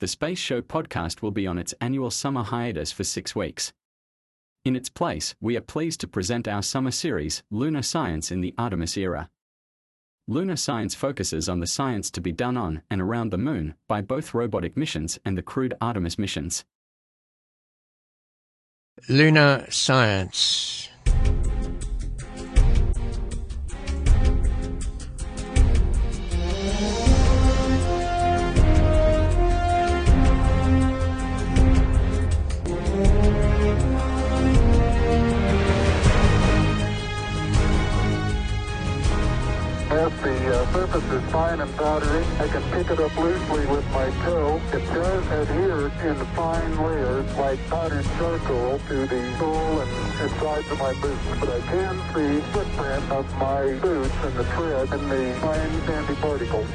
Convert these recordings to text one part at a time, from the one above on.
the Space Show podcast will be on its annual summer hiatus for six weeks. In its place, we are pleased to present our summer series, Lunar Science in the Artemis Era. Lunar science focuses on the science to be done on and around the Moon by both robotic missions and the crewed Artemis missions. Lunar Science surface is fine and powdery, I can pick it up loosely with my toe. It does adhere in fine layers like powdered charcoal to the sole and, sides of my boots, but I can see footprint of my boots and the tread in the fine sandy particles.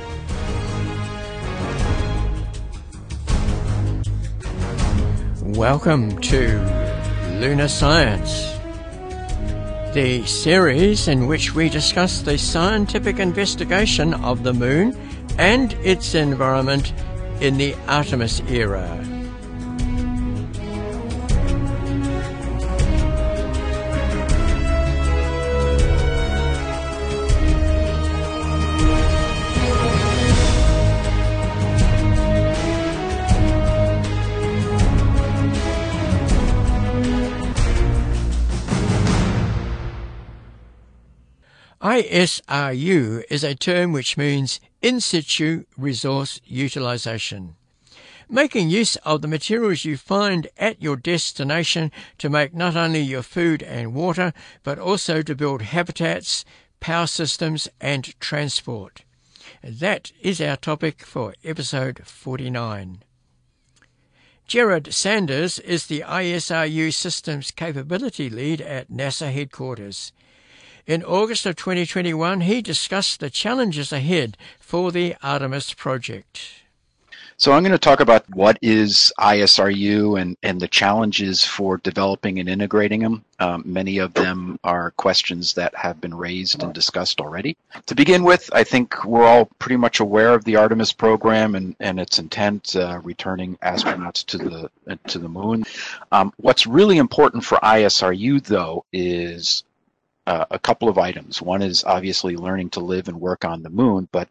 Welcome to Lunar Science, the series in which we discuss the scientific investigation of the Moon and its environment in the Artemis era. ISRU is a term which means in situ resource utilization. Making use of the materials you find at your destination to make not only your food and water, but also to build habitats, power systems, and transport. That is our topic for episode 49. Gerard Sanders is the ISRU Systems Capability Lead at NASA headquarters. In August of 2021, he discussed the challenges ahead for the Artemis project. So I'm going to talk about what is ISRU and, and the challenges for developing and integrating them. Um, many of them are questions that have been raised and discussed already. To begin with, I think we're all pretty much aware of the Artemis program and, and its intent, uh, returning astronauts to the to the moon. Um, what's really important for ISRU, though, is uh, a couple of items. One is obviously learning to live and work on the moon, but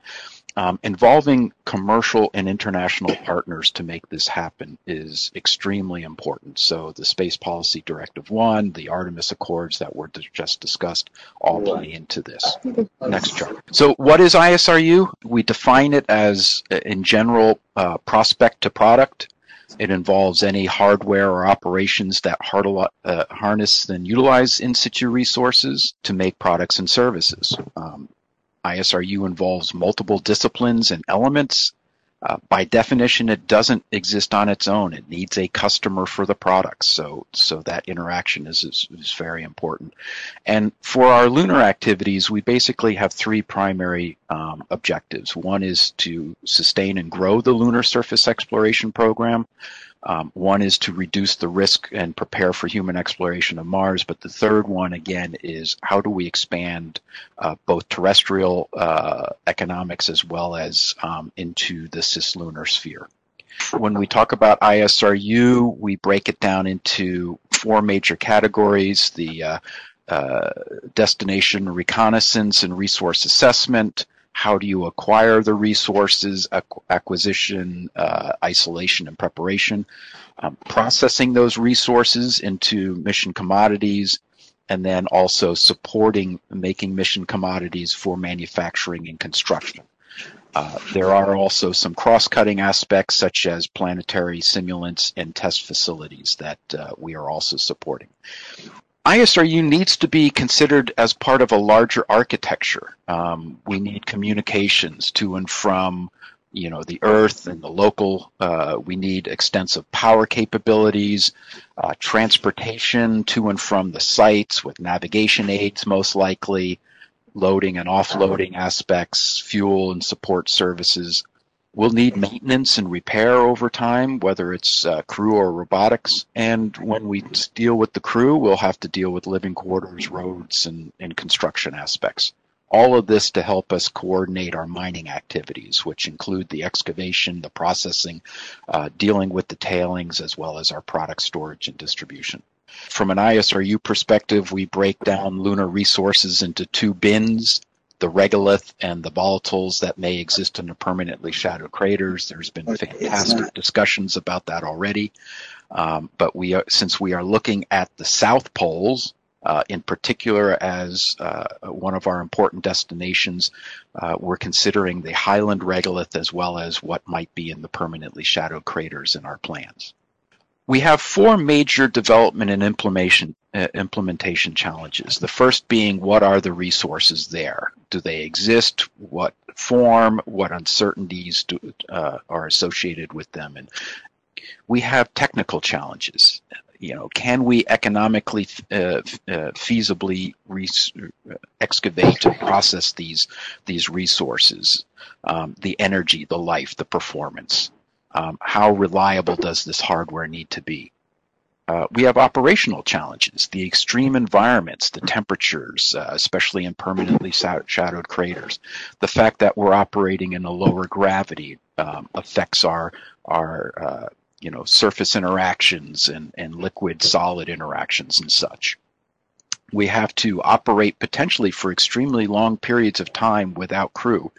um, involving commercial and international partners to make this happen is extremely important. So the Space Policy Directive 1, the Artemis Accords that were just discussed, all play into this. Next chart. So what is ISRU? We define it as, in general, uh, prospect to product. It involves any hardware or operations that uh, harness and utilize in situ resources to make products and services. Um, ISRU involves multiple disciplines and elements. Uh, by definition, it doesn't exist on its own. It needs a customer for the products. So, so that interaction is, is, is very important. And for our lunar activities, we basically have three primary um, objectives. One is to sustain and grow the lunar surface exploration program. Um, one is to reduce the risk and prepare for human exploration of Mars. But the third one, again, is how do we expand uh, both terrestrial uh, economics as well as um, into the cislunar sphere. When we talk about ISRU, we break it down into four major categories the uh, uh destination reconnaissance and resource assessment, how do you acquire the resources, acquisition, uh, isolation, and preparation, um, processing those resources into mission commodities, and then also supporting making mission commodities for manufacturing and construction. Uh, there are also some cross-cutting aspects such as planetary simulants and test facilities that uh, we are also supporting. ISRU needs to be considered as part of a larger architecture. Um, we need communications to and from, you know, the Earth and the local. Uh, we need extensive power capabilities, uh, transportation to and from the sites with navigation aids, most likely, loading and offloading aspects, fuel and support services, We'll need maintenance and repair over time, whether it's uh, crew or robotics. And when we deal with the crew, we'll have to deal with living quarters, roads, and, and construction aspects. All of this to help us coordinate our mining activities, which include the excavation, the processing, uh, dealing with the tailings, as well as our product storage and distribution. From an ISRU perspective, we break down lunar resources into two bins the regolith and the volatiles that may exist in the permanently shadowed craters. There's been fantastic discussions about that already. Um, but we are, since we are looking at the south poles, uh, in particular as uh, one of our important destinations, uh, we're considering the highland regolith as well as what might be in the permanently shadowed craters in our plans. We have four major development and implementation uh, implementation challenges. The first being what are the resources there? Do they exist? What form? What uncertainties do, uh, are associated with them? And we have technical challenges. You know, can we economically, uh, uh feasibly uh, excavate and process these these resources? Um, the energy, the life, the performance um, how reliable does this hardware need to be? Uh, we have operational challenges, the extreme environments, the temperatures, uh, especially in permanently shadowed craters. The fact that we're operating in a lower gravity um, affects our our uh, you know surface interactions and, and liquid solid interactions and such we have to operate potentially for extremely long periods of time without crew.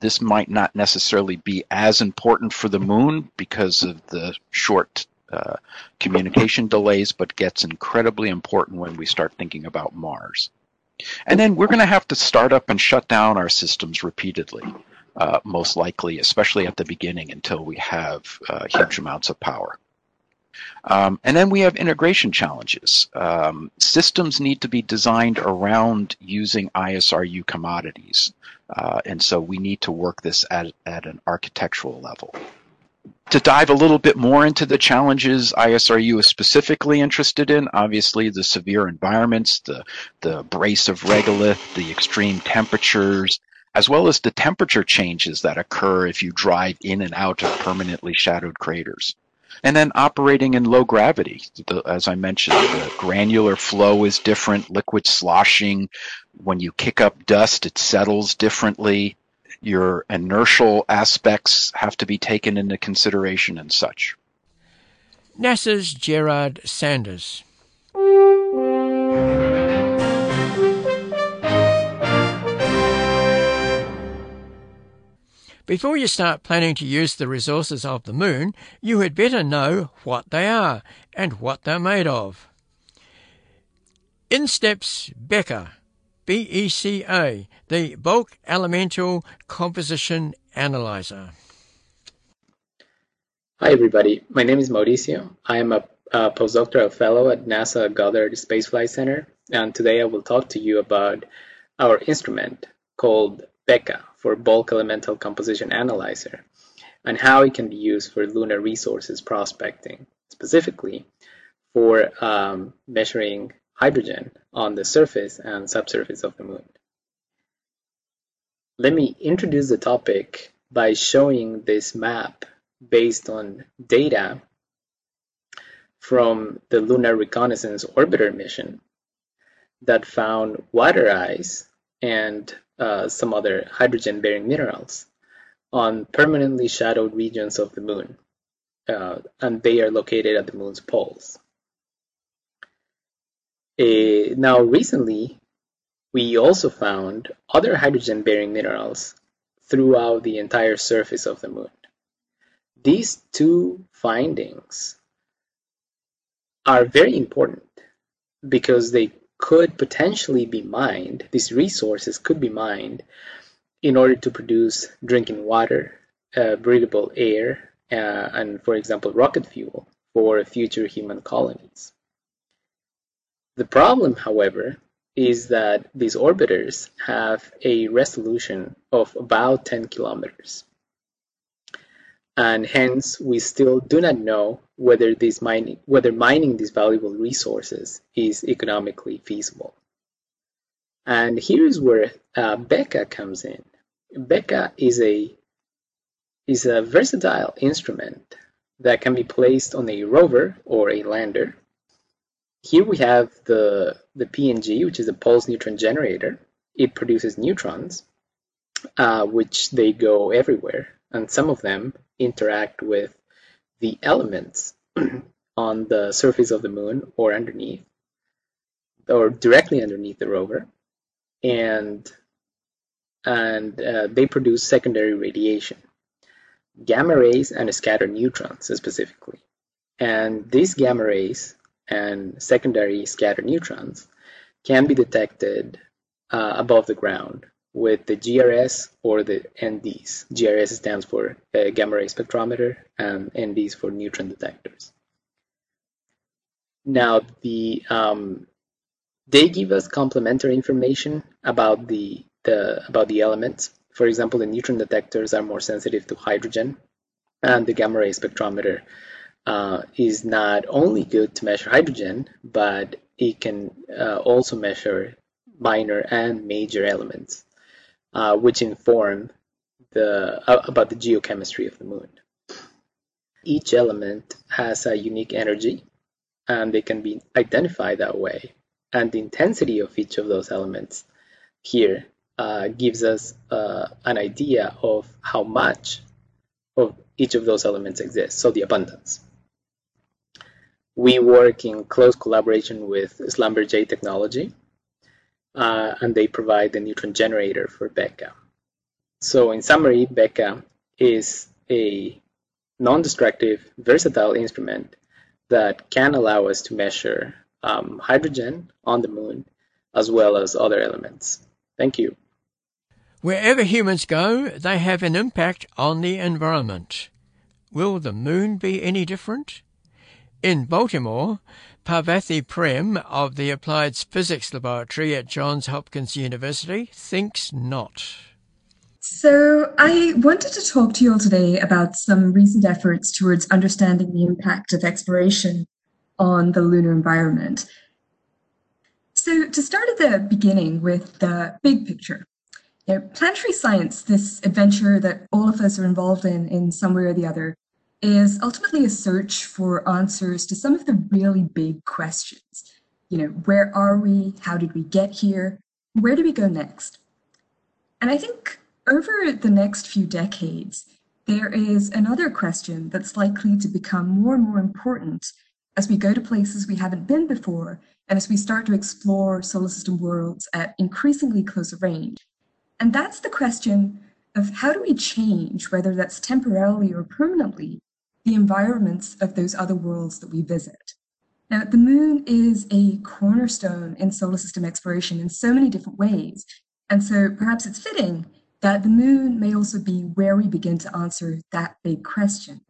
This might not necessarily be as important for the moon because of the short uh, communication delays, but gets incredibly important when we start thinking about Mars. And then we're going to have to start up and shut down our systems repeatedly, uh, most likely, especially at the beginning until we have uh, huge amounts of power. Um, and then we have integration challenges. Um, systems need to be designed around using ISRU commodities. Uh, and so we need to work this at, at an architectural level. To dive a little bit more into the challenges ISRU is specifically interested in, obviously the severe environments, the, the brace of regolith, the extreme temperatures, as well as the temperature changes that occur if you drive in and out of permanently shadowed craters. And then operating in low gravity, the, as I mentioned, the granular flow is different, liquid sloshing. When you kick up dust, it settles differently. Your inertial aspects have to be taken into consideration and such. NASA's Gerard Sanders. Before you start planning to use the resources of the moon, you had better know what they are and what they're made of. In steps BECA, B-E-C-A, the Bulk Elemental Composition Analyzer. Hi everybody, my name is Mauricio. I am a, a postdoctoral fellow at NASA Goddard Space Flight Center, and today I will talk to you about our instrument called BECA for Bulk Elemental Composition Analyzer and how it can be used for lunar resources prospecting, specifically for um, measuring hydrogen on the surface and subsurface of the moon. Let me introduce the topic by showing this map based on data from the Lunar Reconnaissance Orbiter mission that found water ice and uh, some other hydrogen-bearing minerals on permanently shadowed regions of the moon, uh, and they are located at the moon's poles. Now, recently, we also found other hydrogen-bearing minerals throughout the entire surface of the moon. These two findings are very important because they could potentially be mined, these resources could be mined in order to produce drinking water, uh, breathable air, uh, and, for example, rocket fuel for future human colonies. The problem, however, is that these orbiters have a resolution of about 10 kilometers and hence we still do not know whether this mining whether mining these valuable resources is economically feasible. And here's where uh, BECA comes in. BECA is a is a versatile instrument that can be placed on a rover or a lander. Here we have the the PNG, which is a pulse neutron generator, it produces neutrons, uh, which they go everywhere, and some of them interact with the elements on the surface of the moon or underneath, or directly underneath the rover, and and uh, they produce secondary radiation, gamma rays and scattered neutrons specifically. And these gamma rays and secondary scattered neutrons can be detected uh, above the ground with the GRS or the NDs. GRS stands for uh, gamma ray spectrometer and NDs for neutron detectors. Now, the um, they give us complementary information about the, the about the elements. For example, the neutron detectors are more sensitive to hydrogen, and the gamma ray spectrometer uh, is not only good to measure hydrogen, but it can uh, also measure minor and major elements, uh, which inform the uh, about the geochemistry of the moon. Each element has a unique energy, and they can be identified that way. And the intensity of each of those elements here uh, gives us uh, an idea of how much of each of those elements exists, so the abundance. We work in close collaboration with Schlumberger Technology, uh, and they provide the neutron generator for BECA. So in summary, BECA is a non-destructive, versatile instrument that can allow us to measure um, hydrogen on the moon as well as other elements. Thank you. Wherever humans go, they have an impact on the environment. Will the moon be any different? In Baltimore, Parvathy Prem of the Applied Physics Laboratory at Johns Hopkins University thinks not. So, I wanted to talk to you all today about some recent efforts towards understanding the impact of exploration on the lunar environment. So, to start at the beginning with the big picture, you know, planetary science, this adventure that all of us are involved in in some way or the other, is ultimately a search for answers to some of the really big questions. You know, where are we? How did we get here? Where do we go next? And I think over the next few decades, there is another question that's likely to become more and more important as we go to places we haven't been before and as we start to explore solar system worlds at increasingly closer range. And that's the question of how do we change, whether that's temporarily or permanently, the environments of those other worlds that we visit. Now, the moon is a cornerstone in solar system exploration in so many different ways. And so perhaps it's fitting that the moon may also be where we begin to answer that big question.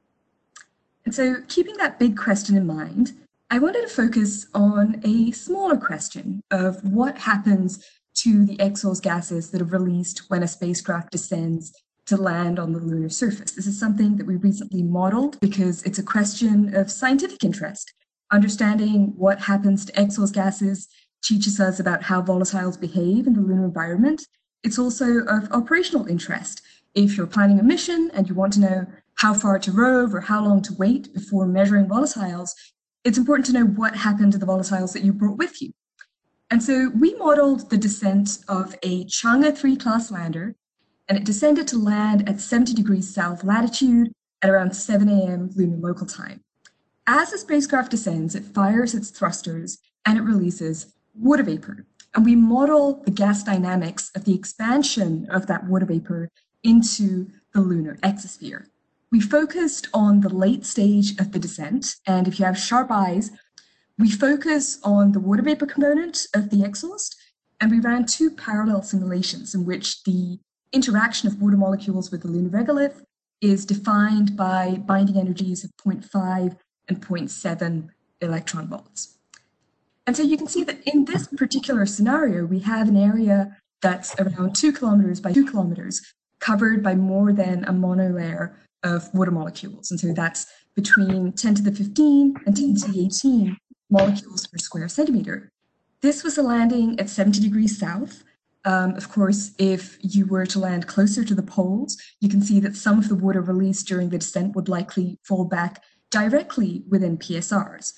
And so, keeping that big question in mind, I wanted to focus on a smaller question of what happens to the exhaust gases that are released when a spacecraft descends to land on the lunar surface. This is something that we recently modeled because it's a question of scientific interest. Understanding what happens to exhaust gases teaches us about how volatiles behave in the lunar environment. It's also of operational interest. If you're planning a mission and you want to know how far to rove or how long to wait before measuring volatiles, it's important to know what happened to the volatiles that you brought with you. And so we modeled the descent of a Chang'e 3 class lander and it descended to land at 70 degrees south latitude at around 7 a.m. lunar local time. As the spacecraft descends, it fires its thrusters and it releases water vapor. And we model the gas dynamics of the expansion of that water vapor into the lunar exosphere. We focused on the late stage of the descent, and if you have sharp eyes, we focus on the water vapor component of the exhaust, and we ran two parallel simulations in which the interaction of water molecules with the lunar regolith is defined by binding energies of 0.5 and 0.7 electron volts. And so you can see that in this particular scenario, we have an area that's around two kilometers by two kilometers covered by more than a monolayer of water molecules. And so that's between 10 to the 15 and 10 to the 18 molecules per square centimeter. This was a landing at 70 degrees south um, of course, if you were to land closer to the poles, you can see that some of the water released during the descent would likely fall back directly within PSRs.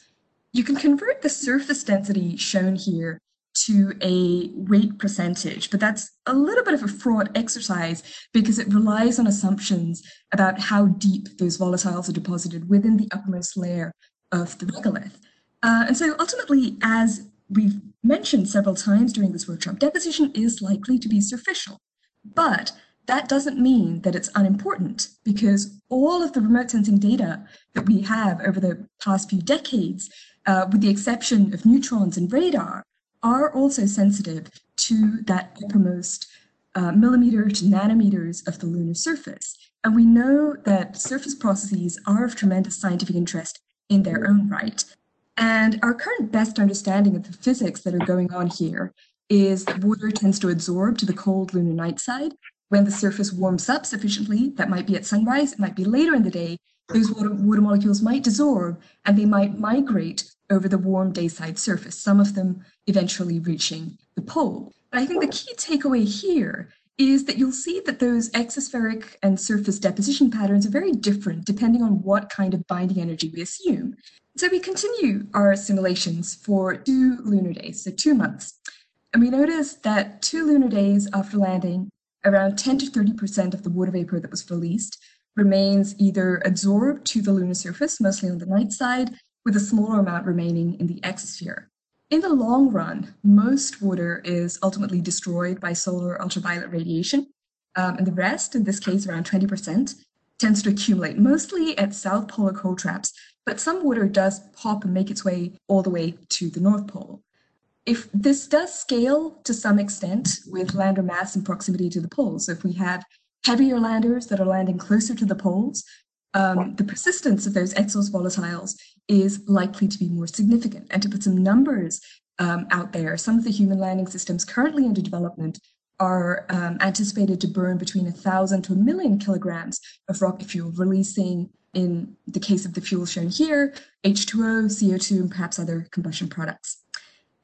You can convert the surface density shown here to a weight percentage, but that's a little bit of a fraught exercise because it relies on assumptions about how deep those volatiles are deposited within the uppermost layer of the regolith. Uh, and so ultimately, as we've mentioned several times during this workshop, deposition is likely to be superficial. But that doesn't mean that it's unimportant because all of the remote sensing data that we have over the past few decades, uh, with the exception of neutrons and radar, are also sensitive to that uppermost uh, millimeter to nanometers of the lunar surface. And we know that surface processes are of tremendous scientific interest in their own right. And our current best understanding of the physics that are going on here is that water tends to absorb to the cold lunar night side. When the surface warms up sufficiently, that might be at sunrise, it might be later in the day, those water, water molecules might desorb and they might migrate over the warm dayside surface, some of them eventually reaching the pole. But I think the key takeaway here is that you'll see that those exospheric and surface deposition patterns are very different depending on what kind of binding energy we assume. So we continue our simulations for two lunar days, so two months. And we notice that two lunar days after landing, around 10 to 30% of the water vapor that was released remains either absorbed to the lunar surface, mostly on the night side, with a smaller amount remaining in the exosphere. In the long run, most water is ultimately destroyed by solar ultraviolet radiation, um, and the rest, in this case around 20%, tends to accumulate mostly at south polar cold traps but some water does pop and make its way all the way to the North Pole. If this does scale to some extent with lander mass and proximity to the poles, so if we have heavier landers that are landing closer to the poles, um, the persistence of those exhaust volatiles is likely to be more significant. And to put some numbers um, out there, some of the human landing systems currently under development are um, anticipated to burn between a thousand to a million kilograms of rocket fuel, releasing in the case of the fuel shown here, H2O, CO2, and perhaps other combustion products.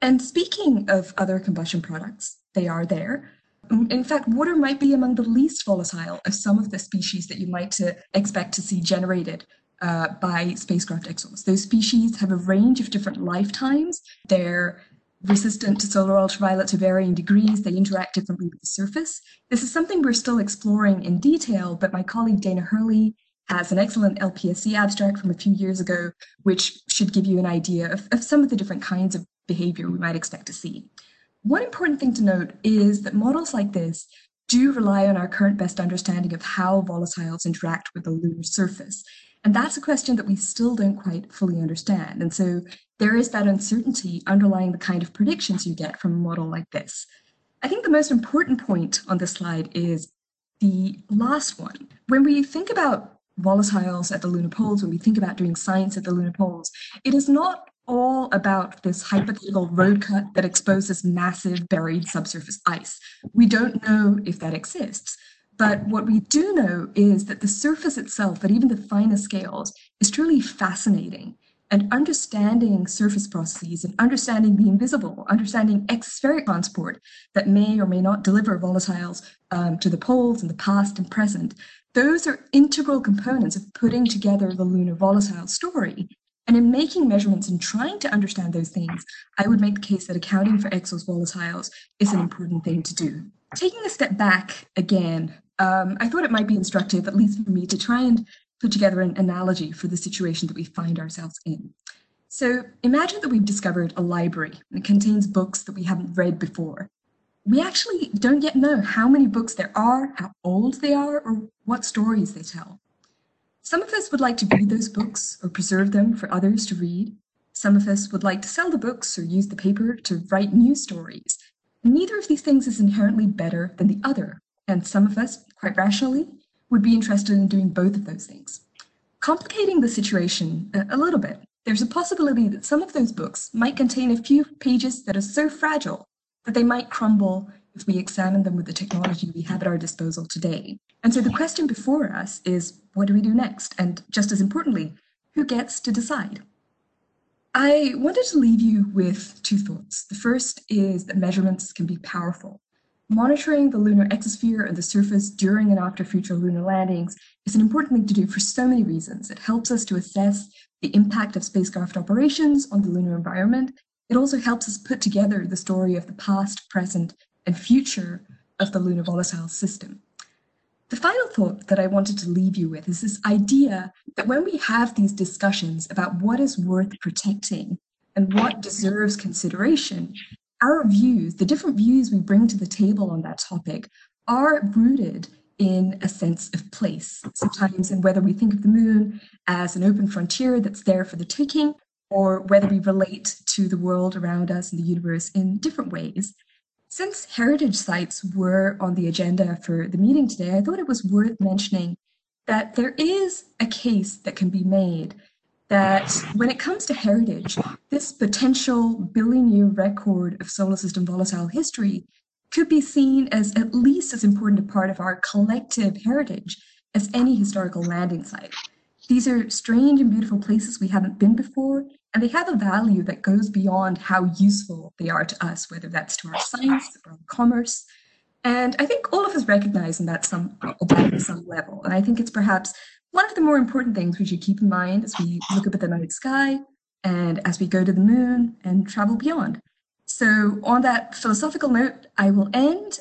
And speaking of other combustion products, they are there. In fact, water might be among the least volatile of some of the species that you might to expect to see generated uh, by spacecraft exhaust. Those species have a range of different lifetimes. They're resistant to solar ultraviolet to varying degrees. They interact differently with the surface. This is something we're still exploring in detail, but my colleague Dana Hurley has an excellent LPSC abstract from a few years ago, which should give you an idea of, of some of the different kinds of behavior we might expect to see. One important thing to note is that models like this do rely on our current best understanding of how volatiles interact with the lunar surface. And that's a question that we still don't quite fully understand. And so there is that uncertainty underlying the kind of predictions you get from a model like this. I think the most important point on this slide is the last one. When we think about volatiles at the lunar poles, when we think about doing science at the lunar poles, it is not all about this hypothetical road cut that exposes massive buried subsurface ice. We don't know if that exists. But what we do know is that the surface itself, at even the finest scales, is truly fascinating. And understanding surface processes and understanding the invisible, understanding exospheric transport that may or may not deliver volatiles um, to the poles in the past and present those are integral components of putting together the lunar volatile story. And in making measurements and trying to understand those things, I would make the case that accounting for exhaust volatiles is an important thing to do. Taking a step back again, um, I thought it might be instructive, at least for me, to try and put together an analogy for the situation that we find ourselves in. So imagine that we've discovered a library and it contains books that we haven't read before we actually don't yet know how many books there are, how old they are, or what stories they tell. Some of us would like to read those books or preserve them for others to read. Some of us would like to sell the books or use the paper to write new stories. neither of these things is inherently better than the other, and some of us, quite rationally, would be interested in doing both of those things. Complicating the situation a, little bit, there's a possibility that some of those books might contain a few pages that are so fragile that they might crumble if we examine them with the technology we have at our disposal today. And so the question before us is what do we do next? And just as importantly, who gets to decide? I wanted to leave you with two thoughts. The first is that measurements can be powerful. Monitoring the lunar exosphere and the surface during and after future lunar landings is an important thing to do for so many reasons. It helps us to assess the impact of spacecraft operations on the lunar environment it also helps us put together the story of the past, present, and future of the lunar volatile system. The final thought that I wanted to leave you with is this idea that when we have these discussions about what is worth protecting and what deserves consideration, our views, the different views we bring to the table on that topic, are rooted in a sense of place. Sometimes in whether we think of the moon as an open frontier that's there for the taking, or whether we relate to the world around us and the universe in different ways. Since heritage sites were on the agenda for the meeting today, I thought it was worth mentioning that there is a case that can be made that when it comes to heritage, this potential billion year record of solar system volatile history could be seen as at least as important a part of our collective heritage as any historical landing site. These are strange and beautiful places we haven't been before, and they have a value that goes beyond how useful they are to us, whether that's to our science or our commerce. And I think all of us recognize that some that at some level. And I think it's perhaps one of the more important things we should keep in mind as we look up at the night sky and as we go to the moon and travel beyond. So, on that philosophical note, I will end.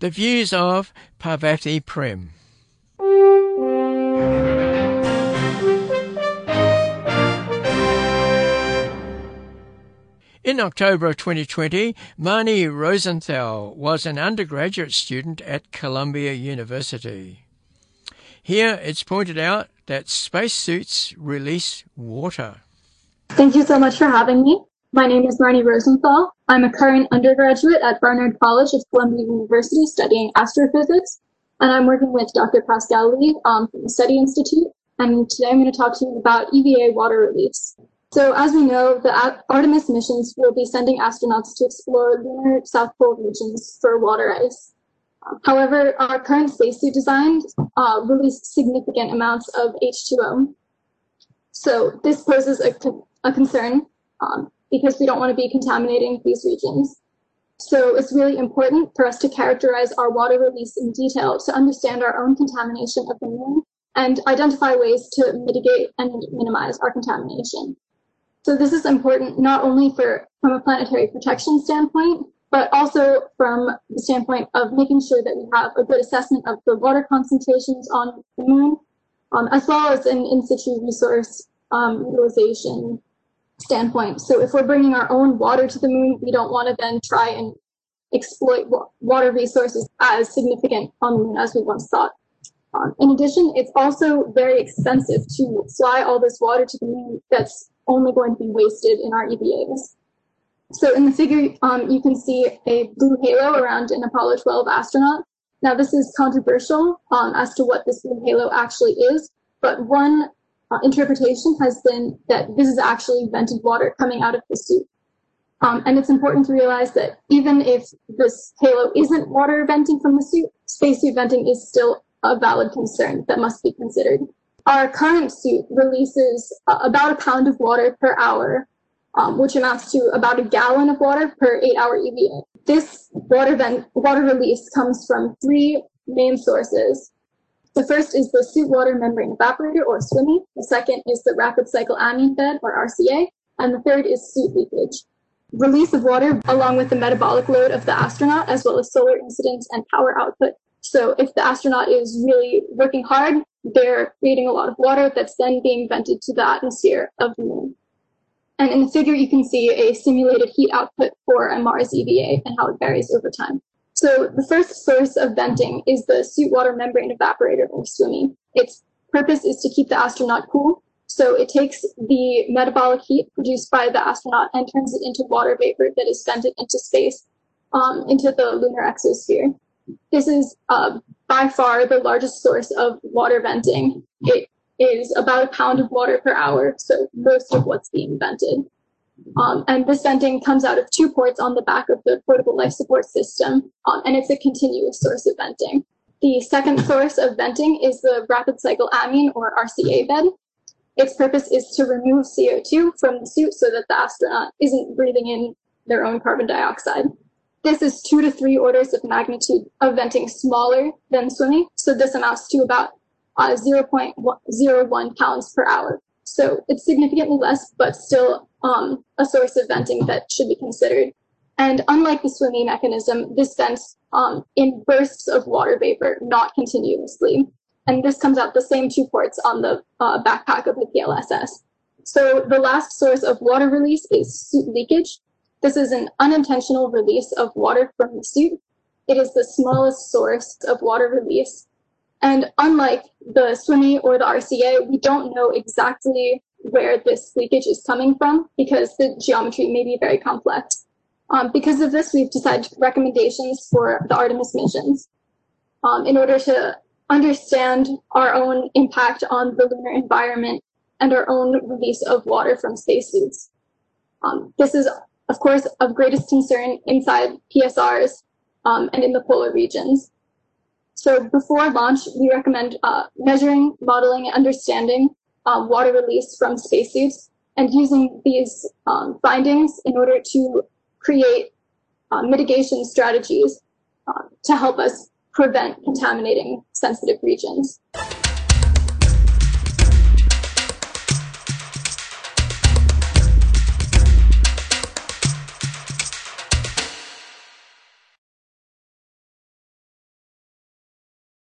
The views of Parvathy Prem. In October of 2020, Marni Rosenthal was an undergraduate student at Columbia University. Here it's pointed out that spacesuits release water. Thank you so much for having me. My name is Marni Rosenthal. I'm a current undergraduate at Barnard College of Columbia University studying astrophysics, and I'm working with Dr. Pascal Lee um, from the SETI Institute. And today I'm going to talk to you about EVA water release. So as we know, the Artemis missions will be sending astronauts to explore lunar South Pole regions for water ice. However, our current spacesuit design uh, significant amounts of H2O. So this poses a, a concern um, because we don't want to be contaminating these regions. So it's really important for us to characterize our water release in detail to understand our own contamination of the moon and identify ways to mitigate and minimize our contamination. So this is important not only for from a planetary protection standpoint, but also from the standpoint of making sure that we have a good assessment of the water concentrations on the moon, um, as well as an in situ resource um, utilization standpoint. So if we're bringing our own water to the moon, we don't want to then try and exploit water resources as significant on the moon as we once thought. Um, in addition, it's also very expensive to fly all this water to the moon that's only going to be wasted in our EVAs. So in the figure, um, you can see a blue halo around an Apollo 12 astronaut. Now this is controversial um, as to what this blue halo actually is, but one uh, interpretation has been that this is actually vented water coming out of the suit. Um, and it's important to realize that even if this halo isn't water venting from the suit, spacesuit venting is still a valid concern that must be considered. Our current suit releases about a pound of water per hour, um, which amounts to about a gallon of water per eight hour EVA. This water, vent, water release comes from three main sources. The first is the suit water membrane evaporator or SWME. The second is the rapid cycle amine bed or RCA. And the third is suit leakage. Release of water along with the metabolic load of the astronaut as well as solar incidence and power output. So if the astronaut is really working hard, they're creating a lot of water that's then being vented to the atmosphere of the moon. And in the figure, you can see a simulated heat output for a Mars EVA and how it varies over time. So the first source of venting is the suit water membrane evaporator or SWME. Its purpose is to keep the astronaut cool. So it takes the metabolic heat produced by the astronaut and turns it into water vapor that is vented into space, um, into the lunar exosphere. This is uh, by far the largest source of water venting. It is about a pound of water per hour, so most of what's being vented. Um, and this venting comes out of two ports on the back of the portable life support system, um, and it's a continuous source of venting. The second source of venting is the rapid cycle amine or RCA bed. Its purpose is to remove CO2 from the suit so that the astronaut isn't breathing in their own carbon dioxide. This is two to three orders of magnitude of venting smaller than swimming. So this amounts to about uh, 0.01 pounds per hour. So it's significantly less, but still um, a source of venting that should be considered. And unlike the swimming mechanism, this vents um, in bursts of water vapor, not continuously. And this comes out the same two ports on the uh, backpack of the PLSS. So the last source of water release is leakage. This is an unintentional release of water from the suit. It is the smallest source of water release. And unlike the swimming or the RCA, we don't know exactly where this leakage is coming from because the geometry may be very complex. Um, because of this, we've decided recommendations for the Artemis missions um, in order to understand our own impact on the lunar environment and our own release of water from spacesuits. Um, this is, of course, of greatest concern inside PSRs um, and in the polar regions. So before launch, we recommend uh, measuring, modeling, and understanding um, water release from spacesuits and using these um, findings in order to create uh, mitigation strategies uh, to help us prevent contaminating sensitive regions.